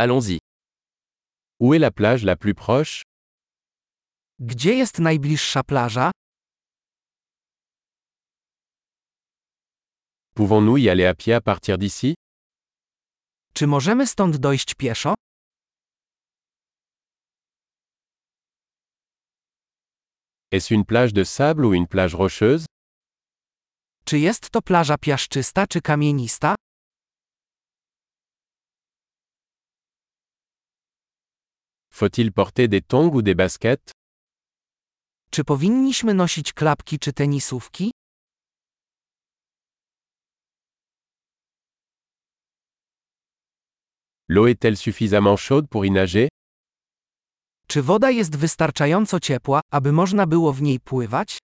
Allons-y. Où est la plage la plus proche? Gdzie jest najbliższa plaża? Pouvons-nous y aller à pied à partir d'ici? Czy możemy stąd dojść pieszo? Est-ce une plage de sable ou une plage rocheuse? Czy jest to plaża piaszczysta czy kamienista? Faut-il porter des tongs ou des baskets Czy powinniśmy nosić klapki czy tenisówki? L'eau est-elle suffisamment chaude pour y nager Czy woda jest wystarczająco ciepła, aby można było w niej pływać?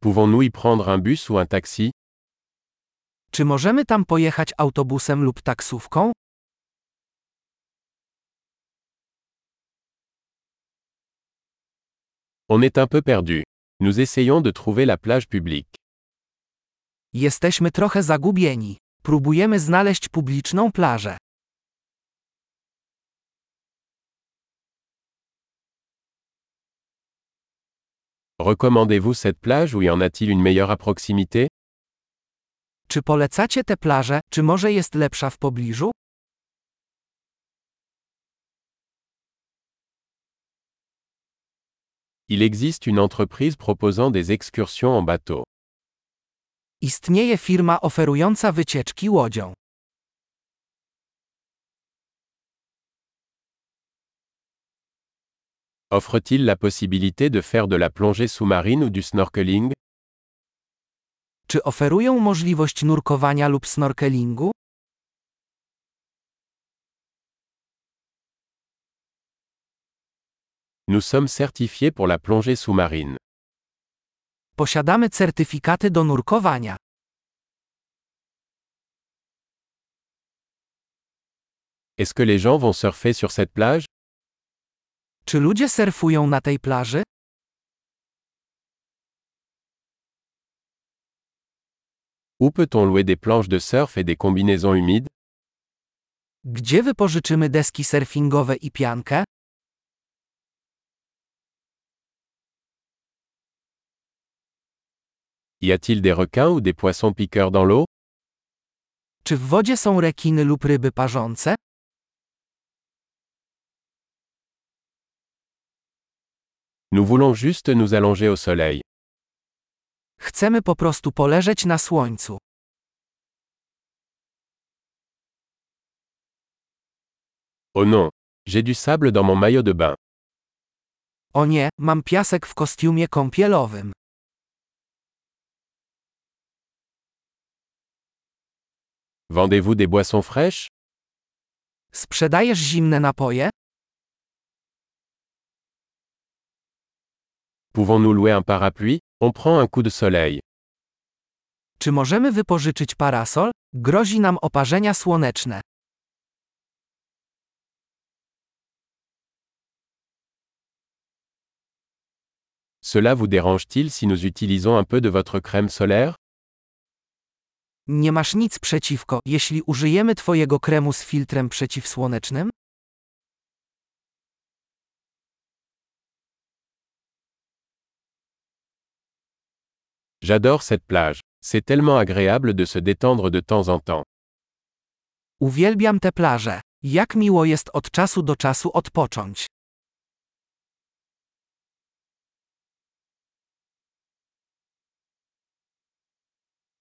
Pouvons-nous y prendre un bus ou un taxi Czy możemy tam pojechać autobusem lub taksówką? On est un peu perdu. Nous essayons de trouver la plage publique. Jesteśmy trochę zagubieni. Próbujemy znaleźć publiczną plażę. Recommandez-vous cette plage ou y en a-t-il une meilleure à proximité Czy polecacie tę plażę, czy może jest lepsza w pobliżu? Il existe une entreprise proposant des excursions en bateau. Istnieje firma oferująca wycieczki łodzią. Offre-t-il la possibilité de faire de la plongée sous-marine ou du snorkeling Czy oferują możliwość nurkowania lub snorkelingu? Nous sommes certifiés pour la plongée sous-marine. Posiadamy certyfikaty do nurkowania. Est-ce que les gens vont surfer sur cette plage Czy ludzie surfują na tej plaży? Où peut-on louer des planches de surf et des combinaisons humides? Gdzie wypożyczymy deski surfingowe i piankę? Y a-t-il des requins ou des poissons piqueurs dans l'eau? Czy w wodzie są rekiny lub ryby parzące? Nous voulons juste nous allonger au soleil. Chcemy po prostu poleżeć na słońcu. Oh non, j'ai du sable dans mon maillot de bain. O nie, mam piasek w kostiumie kąpielowym. Vendez-vous des boissons fraîches Sprzedajesz zimne napoje? Pouvons-nous louer un parapluie On prend un coup de soleil. Czy możemy wypożyczyć parasol? Grozi nam oparzenia słoneczne. Cela vous dérange-t-il si nous utilisons un peu de votre crème solaire Nie masz nic przeciwko, jeśli użyjemy Twojego kremu z filtrem przeciwsłonecznym? J'adore cette plage. C'est tellement agréable de se détendre de temps en temps. Uwielbiam tę plażę. Jak miło jest od czasu do czasu odpocząć.